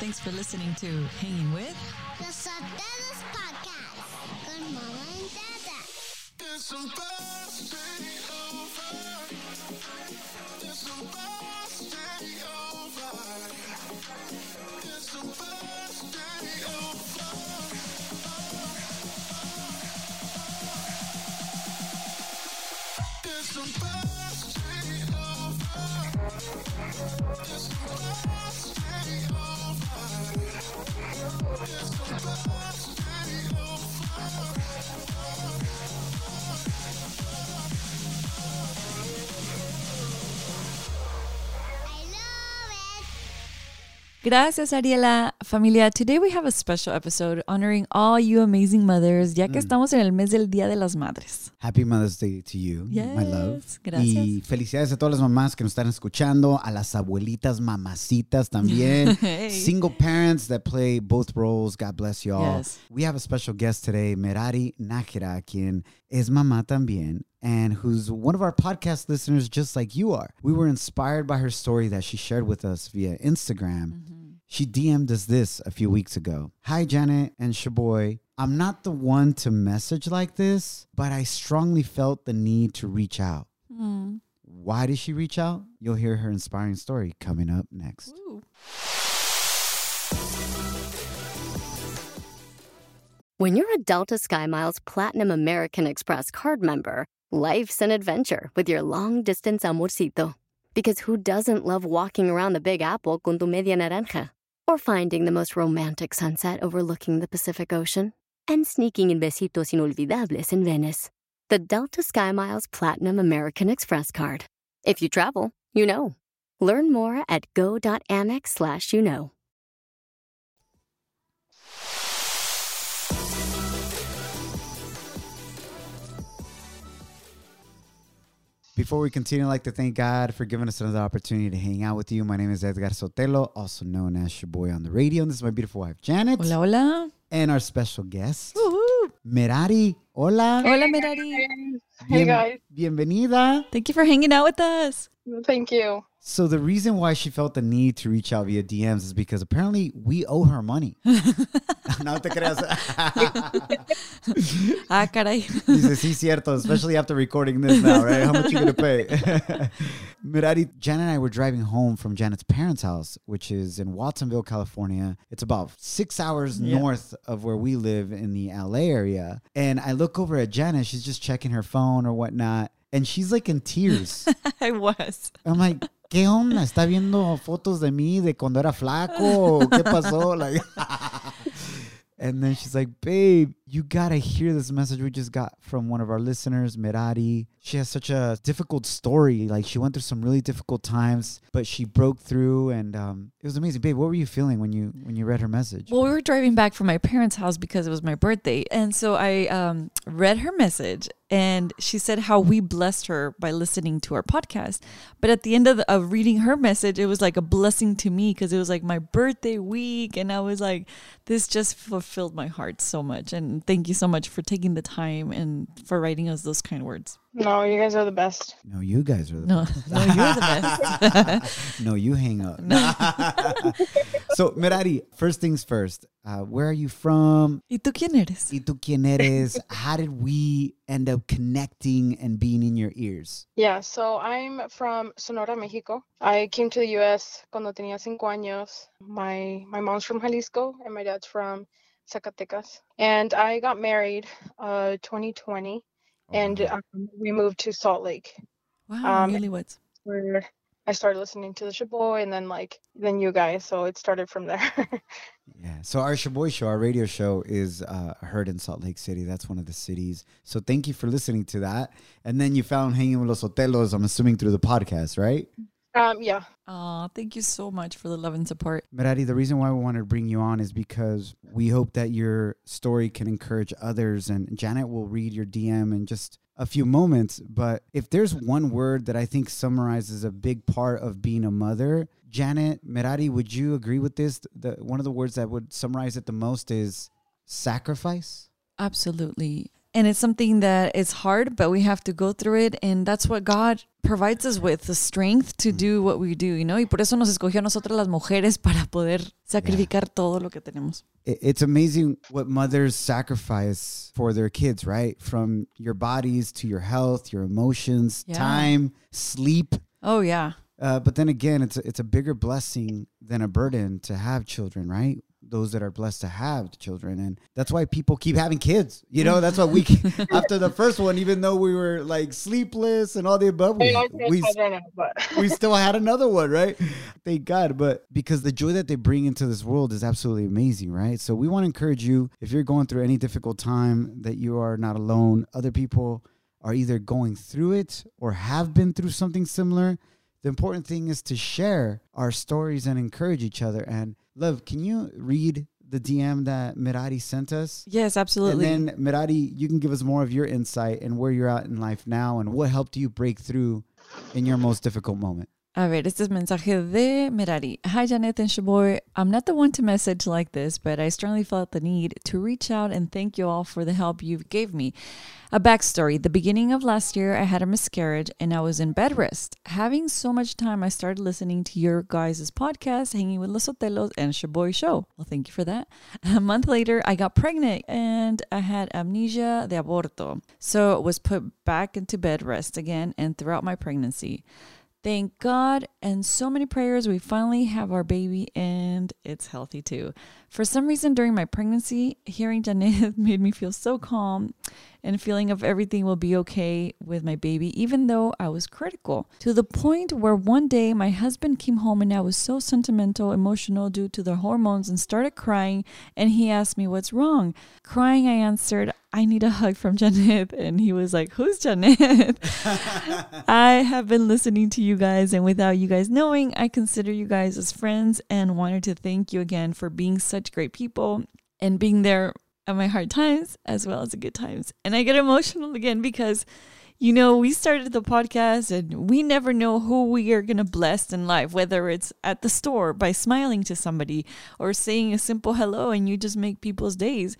Thanks for listening to Hanging With. The Sotelos Podcast con Mama and Dada. It's supposed to over. It's supposed to It's supposed to Gracias, Ariela. Familia, today we have a special episode honoring all you amazing mothers, ya que estamos en el mes del Día de las Madres. Happy Mother's Day to you, my love. Yes, gracias. Y felicidades a todas las mamás que nos están escuchando, a las abuelitas mamacitas también, Hey. single parents that play both roles. God bless you all. Yes. We have a special guest today, Merari Nájera, quien es mamá también. And who's one of our podcast listeners, just like you are. We were inspired by her story that she shared with us via Instagram. Mm-hmm. She DM'd us this a few weeks ago. Hi, Janet and Shaboy. I'm not the one to message like this, but I strongly felt the need to reach out. Hmm. Why did she reach out? You'll hear her inspiring story coming up next. When you're a Delta SkyMiles Platinum American Express card member, life's an adventure with your long distance amorcito. Because who doesn't love walking around the Big Apple con tu media naranja? Or finding the most romantic sunset overlooking the Pacific Ocean? And sneaking in besitos inolvidables in Venice. The Delta SkyMiles Platinum American Express card. If you travel, you know. Learn more at go.amex slash you know. Before we continue, I'd like to thank God for giving us another opportunity to hang out with you. My name is Edgar Sotelo, also known as your boy on the radio. And this is my beautiful wife, Janet. Hola, hola. And our special guest, Woohoo. Merari. Hola. Hola, Merari. Hey Bien- guys, Bienvenida. Thank you for hanging out with us. thank you. So the reason why she felt the need to reach out via DMs is because apparently we owe her money. no te creas. Ah, caray. Dice, sí, cierto, especially after recording this now, right? How much you gonna pay? Merari, Jan and I were driving home from Janet's parents' house, which is in Watsonville, California. It's about six hours Yeah. north of where we live in the LA area. And I look over at Janet, she's just checking her phone or whatnot, and she's like in tears. I was. I'm like, ¿qué onda? ¿Está viendo fotos de mí de cuando era flaco? ¿Qué pasó? Like, and then she's like, babe, you gotta hear this message we just got from one of our listeners, Merari. She has such a difficult story. Like, she went through some really difficult times, but she broke through, and um, it was amazing. Babe, what were you feeling when you when you read her message? Well, we were driving back from my parents' house because it was my birthday. And so I um, read her message and she said how we blessed her by listening to our podcast. But at the end of, the, of reading her message, it was like a blessing to me because it was like my birthday week. And I was like, this just fulfilled my heart so much. And thank you so much for taking the time and for writing us those kind words. No, you guys are the best. no, you guys are the No, no, you're the best. no, you hang up. so, Merari, first things first. Uh, where are you from? ¿Y tú quién eres? ¿Y tú quién eres? How did we end up connecting and being in your ears? Yeah, so I'm from Sonora, Mexico. I came to the US cuando tenía cinco años. My my mom's from Jalisco and my dad's from Zacatecas. And I got married uh 2020 and wow. um, we moved to Salt Lake Wow, Um, newlyweds. where I started listening to the Shaboy and then like then you guys, so it started from there. Yeah. So our Shaboy show, our radio show, is uh, heard in Salt Lake City. That's one of the cities. So thank you for listening to that. And then you found Hanging with Los Sotelos, I'm assuming through the podcast, right? Um yeah. Oh, thank you so much for the love and support. Merari, the reason why we wanted to bring you on is because we hope that your story can encourage others. And Janet will read your DM in just a few moments. But if there's one word that I think summarizes a big part of being a mother, Janet, Merari, would you agree with this? The, one of the words that would summarize it the most is sacrifice. Absolutely. And it's something that is hard, but we have to go through it. And that's what God provides us with the strength to do what we do, you know? Y por eso nos escogió a nosotras las mujeres para poder sacrificar todo lo que tenemos. it's amazing what mothers sacrifice for their kids, right? From your bodies to your health, your emotions, Yeah. time, sleep. Oh, yeah. Uh, but then again, it's a, it's a bigger blessing than a burden to have children, right? Those that are blessed to have children, and that's why people keep having kids. You know, that's why we after the first one, even though we were like sleepless and all the above, we, we I don't know, but we still had another one, right? Thank God. But because the joy that they bring into this world is absolutely amazing, right? So we want to encourage you if you're going through any difficult time that you are not alone. Other people are either going through it or have been through something similar. The important thing is to share our stories and encourage each other. And love, can you read the DM that Merari sent us? Yes, absolutely. And then Merari, you can give us more of your insight and where you're at in life now and what helped you break through in your most difficult moment. A ver, este es mensaje de Merari. Hi, Janet and Shaboy. I'm not the one to message like this, but I strongly felt the need to reach out and thank you all for the help you gave me. A backstory. The beginning of last year, I had a miscarriage and I was in bed rest. Having so much time, I started listening to your guys' podcast, Hanging with Los Sotelos and Shaboy Show. Well, thank you for that. A month later, I got pregnant and I had amenaza de aborto. So was put back into bed rest again and throughout my pregnancy. Thank God and so many prayers, we finally have our baby and it's healthy too. For some reason, during my pregnancy, hearing Janet made me feel so calm and feeling of everything will be okay with my baby, even though I was critical. To the point where one day my husband came home and I was so sentimental, emotional due to the hormones and started crying. And he asked me, What's wrong? Crying, I answered, I need a hug from Janet. And he was like, Who's Janet? I have been listening to you guys, and without you guys knowing, I consider you guys as friends and wanted to thank you again for being such great people and being there at my hard times as well as the good times. And I get emotional again because, you know, we started the podcast and we never know who we are going to bless in life, whether it's at the store by smiling to somebody or saying a simple hello and you just make people's days.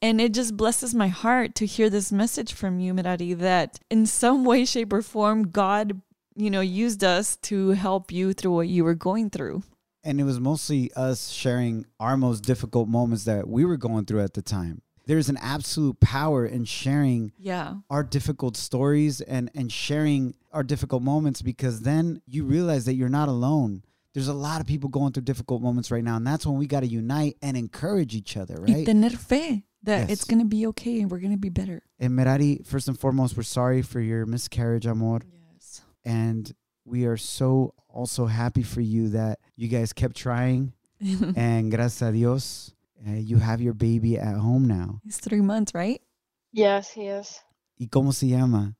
And it just blesses my heart to hear this message from you, Merari, that in some way, shape, or form, God, you know, used us to help you through what you were going through. And it was mostly us sharing our most difficult moments that we were going through at the time. There's an absolute power in sharing Yeah. our difficult stories and and sharing our difficult moments because then you realize that you're not alone. There's a lot of people going through difficult moments right now, and that's when we got to unite and encourage each other, right? tener fe that Yes. it's going to be okay and we're going to be better. And Merari, first and foremost, we're sorry for your miscarriage, amor, Yes. and we are so also happy for you that you guys kept trying, and gracias a Dios, uh, you have your baby at home now. It's three months, right? yes, he is. ¿Y cómo se llama?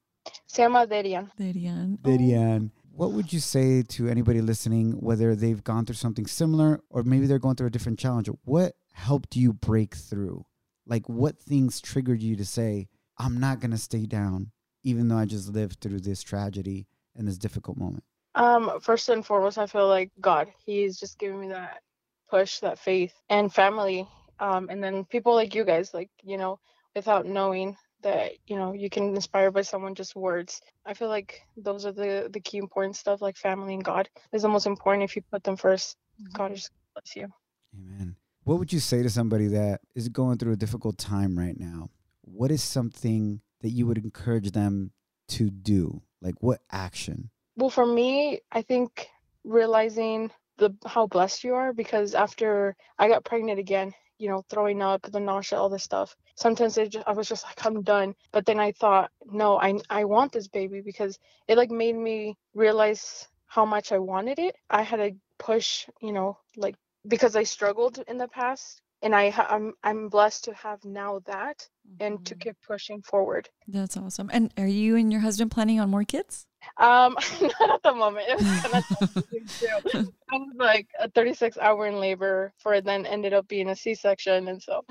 Se llama Derian. Darian. Vivian, what would you say to anybody listening, whether they've gone through something similar or maybe they're going through a different challenge? What helped you break through? Like, what things triggered you to say, I'm not going to stay down, even though I just lived through this tragedy and this difficult moment? Um, first and foremost, I feel like God, He's just giving me that push, that faith, and family. Um, and then people like you guys, like you know, without knowing that you know you can inspire by someone just words. I feel like those are the the key important stuff. Like family and God is the most important. If you put them first, God just bless you. Amen. What would you say to somebody that is going through a difficult time right now? What is something that you would encourage them to do? Like, what action? Well, for me, I think realizing the how blessed you are because after I got pregnant again, you know, throwing up, the nausea, all this stuff. Sometimes just, I was just like, I'm done. But then I thought, no, I I want this baby because it like made me realize how much I wanted it. I had to push, you know, like because I struggled in the past, and I ha- I'm I'm blessed to have now that and to keep pushing forward. That's awesome. And are you and your husband planning on more kids? Um, not at the moment. It was kind of too. I was like a 36 hour in labor for it then ended up being a C-section, and so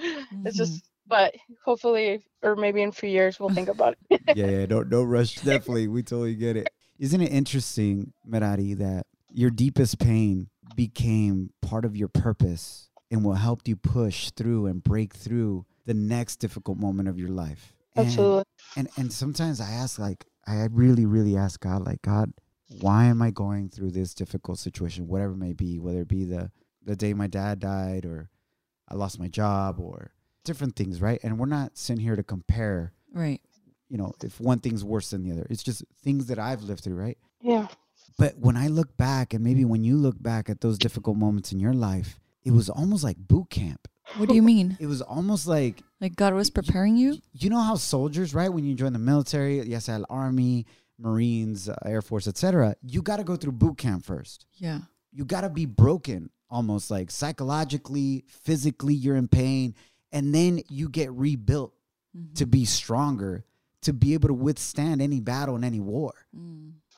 it's just. But hopefully, or maybe in a few years, we'll think about it. yeah, yeah, don't don't rush. Definitely, we totally get it. Isn't it interesting, Merari, that your deepest pain became part of your purpose and what helped you push through and break through the next difficult moment of your life? And- Absolutely. And and sometimes I ask, like, I really, really ask God, like, God, why am I going through this difficult situation, whatever it may be, whether it be the the day my dad died or I lost my job or different things, right? And we're not sitting here to compare, Right. you know, if one thing's worse than the other. It's just things that I've lived through, right? Yeah. But when I look back, and maybe when you look back at those difficult moments in your life, it was almost like boot camp. What do you mean? It was almost like Like God was preparing you? you know how soldiers, right? When you join the military, yes, el army, Marines, uh, Air Force, etc. You got to go through boot camp first. Yeah. You got to be broken, almost like psychologically, physically. You're in pain, and then you get rebuilt to be stronger, to be able to withstand any battle and any war.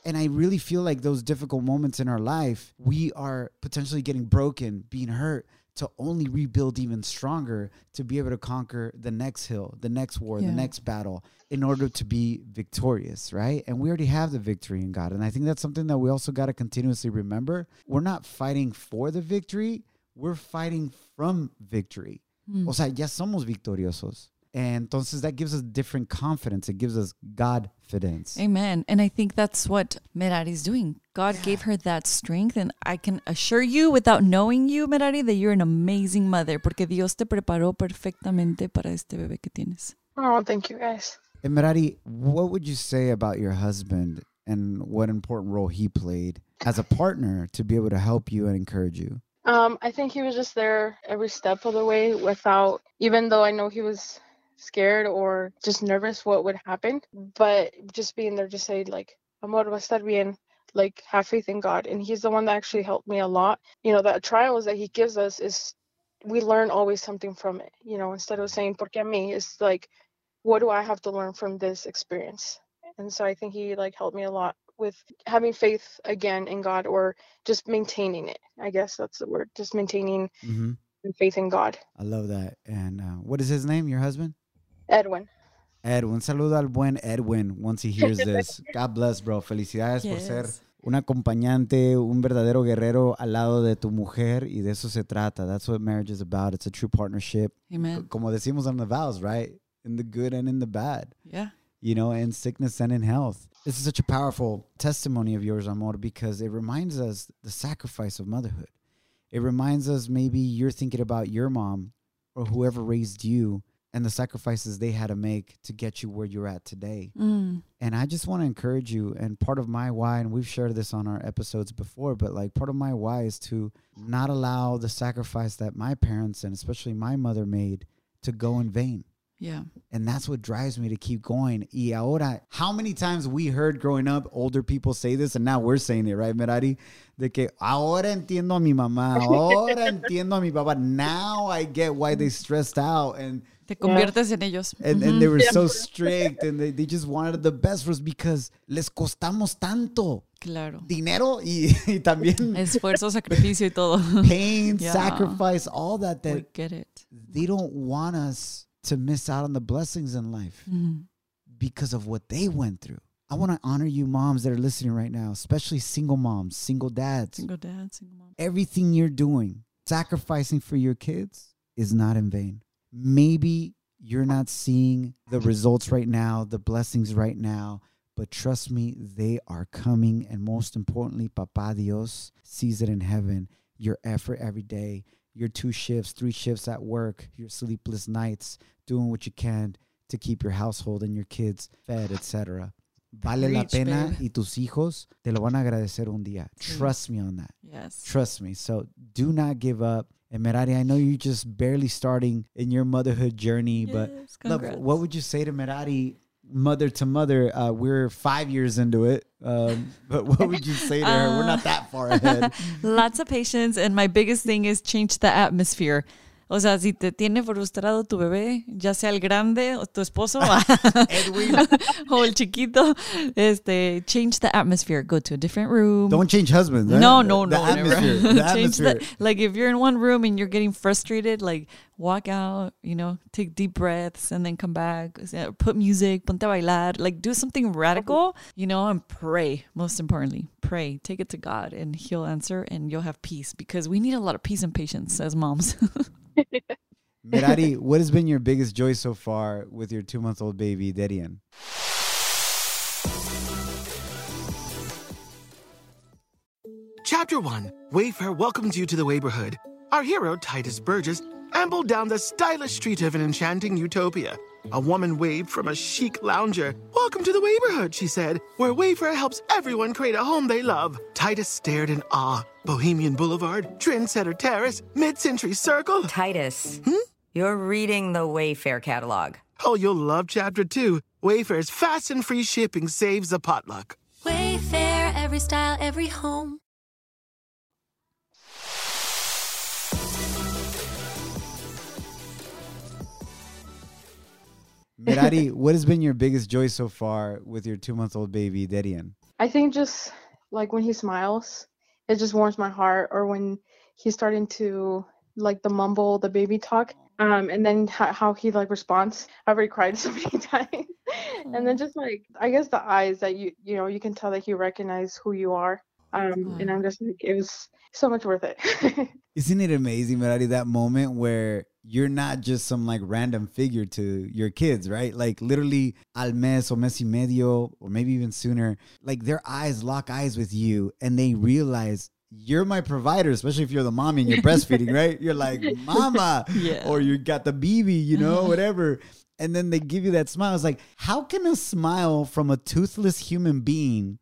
And I really feel like those difficult moments in our life, we are potentially getting broken, being hurt, to only rebuild even stronger to be able to conquer the next hill, the next war, Yeah. the next battle in order to be victorious, right? And we already have the victory in God. And I think that's something that we also got to continuously remember. We're not fighting for the victory, we're fighting from victory. Hmm. O sea, ya somos victoriosos. And entonces that gives us different confidence. It gives us Godfidence. Amen. And I think that's what Merari's doing. God gave her that strength. And I can assure you, without knowing you, Merari, that you're an amazing mother porque Dios te preparó perfectamente para este bebé que tienes. Oh, thank you guys. And Merari, what would you say about your husband and what important role he played as a partner to be able to help you and encourage you? Um, I think he was just there every step of the way without, even though I know he was scared or just nervous what would happen, but just being there to say like, amor, va a estar bien, like have faith in God. And he's the one that actually helped me a lot. You know, the trials that he gives us is we learn always something from it. You know, instead of saying, porque a mí, it's like, what do I have to learn from this experience? And so I think he like helped me a lot with having faith again in God or just maintaining it. I guess that's the word, just maintaining Mm-hmm. faith in God. I love that. And uh, what is his name, your husband? Edwin. Ed, un saludo al buen Edwin once he hears this. God bless, bro. Felicidades por ser un acompañante, un verdadero guerrero al lado de tu mujer y de eso se trata. That's what marriage is about. It's a true partnership. Amen. Como decimos on the vows, right? In the good and in the bad. Yeah. you know, in sickness and in health. This is such a powerful testimony of yours, Amor, because it reminds us the sacrifice of motherhood. It reminds us maybe you're thinking about your mom or whoever raised you and the sacrifices they had to make to get you where you're at today. Mm. And I just want to encourage you. And part of my why, and we've shared this on our episodes before, but like part of my why is to not allow the sacrifice that my parents and especially my mother made to go in vain. Yeah. And that's what drives me to keep going. Y ahora, how many times we heard growing up older people say this, and now we're saying it, right, Merari? De que ahora entiendo a mi mamá, ahora entiendo a mi papá. Now I get why they stressed out and Te conviertes en ellos. and, and they were so strict and they, they just wanted the best for us because les costamos tanto Claro. dinero y, y también Esfuerzo, sacrificio y todo. pain, Yeah. sacrifice, all that We get it. they don't want us to miss out on the blessings in life Mhm. because of what they went through. I want to honor you moms that are listening right now, especially single moms, single dads. Single dad, single mom. Everything you're doing, sacrificing for your kids is not in vain. Maybe you're not seeing the results right now, the blessings right now, but trust me, they are coming. And most importantly, Papa Dios sees it in heaven. Your effort every day, your two shifts, three shifts at work, your sleepless nights, doing what you can to keep your household and your kids fed, etc. Vale la pena babe. y tus hijos te lo van a agradecer un día. Trust me on that. Yes. Trust me. So do not give up. And Merari, I know you're just barely starting in your motherhood journey, but Yes, love, congrats. what would you say to Merari, mother to mother? Uh, we're five years into it, um, but what would you say to her? We're not that far ahead. Lots of patience. And my biggest thing is change the atmosphere. O sea, si te tiene frustrado tu bebé, ya sea el grande o tu esposo Edwin, o el chiquito, este, change the atmosphere. Go to a different room. don't change husbands. eh? no, no, the no, Atmosphere, never. the change atmosphere. the like if you're in one room and you're getting frustrated, like walk out, you know, take deep breaths and then come back. Put music, ponte a bailar, like do something radical, you know, and pray. Most importantly, pray. Take it to God and He'll answer and you'll have peace because we need a lot of peace and patience as moms. Merari, what has been your biggest joy so far with your two month old baby, Derian? Chapter 1 Wayfair welcomes you to the neighborhood. Our hero, Tituss Burgess, ambled down the stylish street of an enchanting utopia. A woman waved from a chic lounger. Welcome to the neighborhood, she said, where Wayfair helps everyone create a home they love. Tituss stared in awe. Bohemian Boulevard, Trendsetter Terrace, Mid Century Circle. Tituss, hmm? you're reading the Wayfair catalog. Oh, you'll love chapter two. Wayfair's fast and free shipping saves a potluck. Wayfair, every style, every home. Merari, what has been your biggest joy so far with your two month old baby, Derian? I think just like when he smiles, it just warms my heart. Or when he's starting to like the mumble, the baby talk, um, and then how, how he like responds. I've already cried so many times. and then just like I guess the eyes that you you know you can tell that he recognizes who you are. Um, and I'm just like it was so much worth it. Isn't it amazing, Merari, that moment where you're not just some like random figure to your kids, right? Like literally al mes or mes y medio, or maybe even sooner, like their eyes lock eyes with you and they realize you're my provider, especially if you're the mommy and you're breastfeeding, right? You're like, mama, Yeah. or you got the BB, you know, whatever. And then they give you that smile. It's like, how can a smile from a toothless human being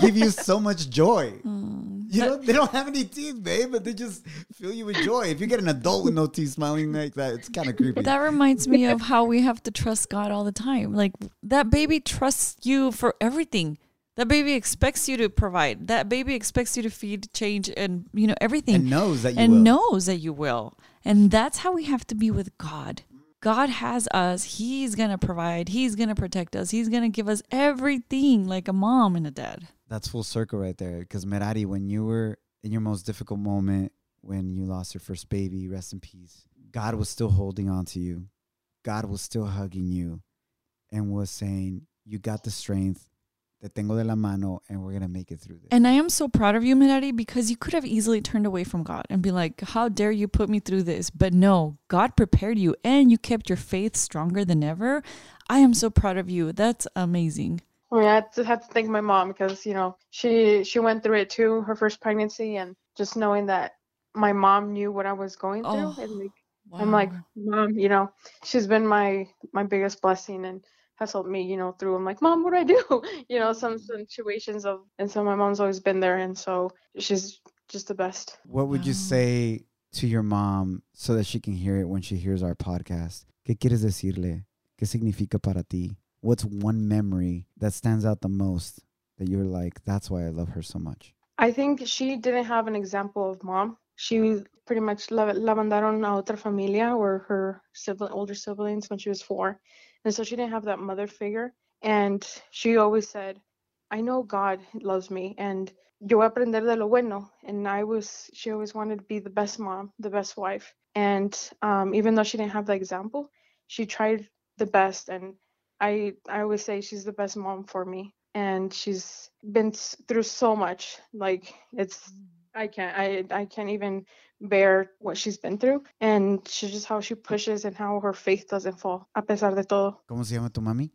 give you so much joy? Mm. You know, they don't have any teeth, babe, but they just fill you with joy. If you get an adult with no teeth smiling like that, it's kind of creepy. That reminds me of how we have to trust God all the time. Like that baby trusts you for everything. That baby expects you to provide. That baby expects you to feed, change, and you know everything. and knows that you and will. knows that you will. And that's how we have to be with God. God has us. He's going to provide. He's going to protect us. He's going to give us everything like a mom and a dad. That's full circle right there. Because Merari, when you were in your most difficult moment, when you lost your first baby, rest in peace, God was still holding on to you. God was still hugging you and was saying, You got the strength. Te tengo de la mano, and we're going to make it through this. And I am so proud of you, Merari, because you could have easily turned away from God and be like, How dare you put me through this? But no, God prepared you and you kept your faith stronger than ever. I am so proud of you. That's amazing. I mean, I just have to thank my mom because you know she she went through it too, her first pregnancy, and just knowing that my mom knew what I was going through, Oh, and like I'm like, oh, mom, you know, she's been my my biggest blessing and has helped me, you know, through. I'm like, mom, what do I do? You know, mm-hmm. some situations of, and so my mom's always been there, and so she's just the best. What would you mm-hmm. say to your mom so that she can hear it when she hears our podcast? ¿Qué quieres decirle? ¿Qué significa para ti? What's one memory that stands out the most that you're like, that's why I love her so much? I think she didn't have an example of mom. She pretty much la, la mandaron a otra familia or her sibling, older siblings when she was four. And so she didn't have that mother figure. And she always said, I know God loves me and yo aprender de lo bueno. And I was, she always wanted to be the best mom, the best wife. And um, even though she didn't have the example, she tried the best. And I, I always say she's the best mom for me. And she's been through so much. Like it's, I can't, I, I can't even bear what she's been through. And she's just how she pushes and how her faith doesn't fall, a pesar de todo. ¿Cómo se llama tu mami?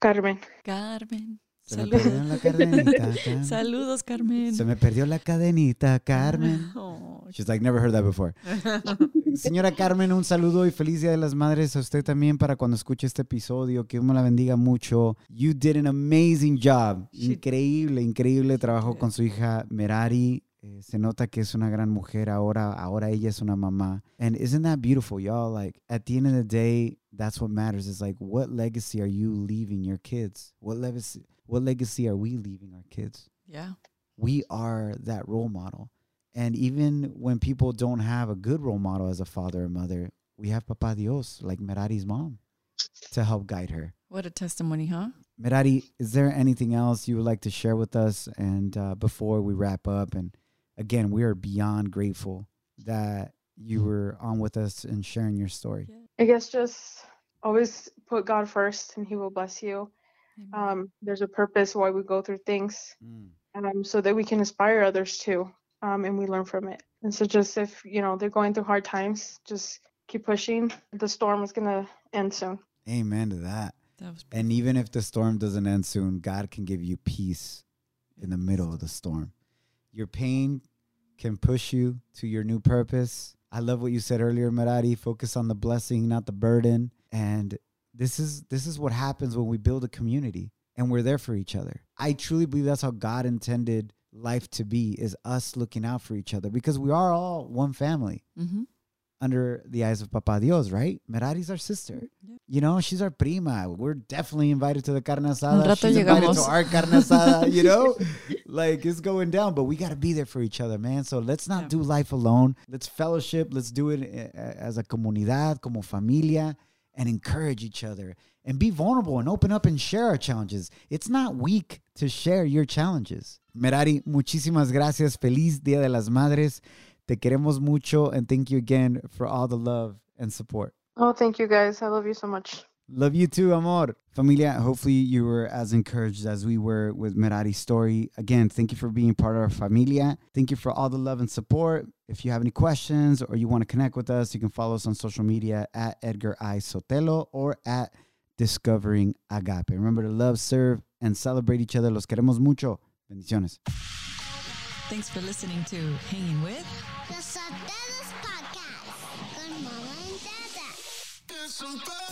Carmen. Carmen. Se me perdió la cadenita, Carmen. Saludos, Carmen. Se me perdió la cadenita, Carmen. Oh, She's like, never heard that before. Señora Carmen, un saludo y feliz Día de las Madres a usted también para cuando escuche este episodio. Que Dios me la bendiga mucho. You did an amazing job. Increíble, increíble trabajo con su hija Merari. Eh, se nota que es una gran mujer ahora. Ahora ella es una mamá. And isn't that beautiful, y'all? Like, at the end of the day, that's what matters. Is like, what legacy are you leaving your kids? What legacy, what legacy are we leaving our kids? yeah. we are that role model. And even when people don't have a good role model as a father or mother, we have Papa Dios, like Merari's mom, to help guide her. What a testimony, huh? Merari, is there anything else you would like to share with us? And uh, before we wrap up, and again, we are beyond grateful that you were on with us and sharing your story. I guess just always put God first and He will bless you. Um, there's a purpose why we go through things, um, so that we can inspire others too, um, and we learn from it. And so, just if you know they're going through hard times, just keep pushing. The storm is gonna end soon. Amen to that. That was And even if the storm doesn't end soon, God can give you peace in the middle of the storm. Your pain can push you to your new purpose. I love what you said earlier, Merari. Focus on the blessing, not the burden. And this is this is what happens when we build a community and we're there for each other. I truly believe that's how God intended life to be is us looking out for each other because we are all one family Mm-hmm. Under the eyes of Papa Dios, right? Merari's our sister. You know, she's our prima. We're definitely invited to the carne asada. She's invited to our carne asada, you know? like it's going down, but we got to be there for each other, man. So let's not Yeah. do life alone. Let's fellowship. Let's do it uh, as a comunidad, como familia, and encourage each other and be vulnerable and open up and share our challenges. It's not weak to share your challenges. Merari, muchísimas gracias. Feliz Dia de las Madres. Te queremos mucho and thank you again for all the love and support. Oh, thank you guys. I love you so much. Love you too, amor. Familia, hopefully you were as encouraged as we were with Merari's story. Again, thank you for being part of our familia. Thank you for all the love and support. If you have any questions or you want to connect with us, you can follow us on social media at Edgar I. Sotelo or at Discovering Agape. Remember to love, serve, and celebrate each other. Los queremos mucho. Bendiciones. Thanks for listening to Hanging With. The Sotelos Podcast con Mama and Dada.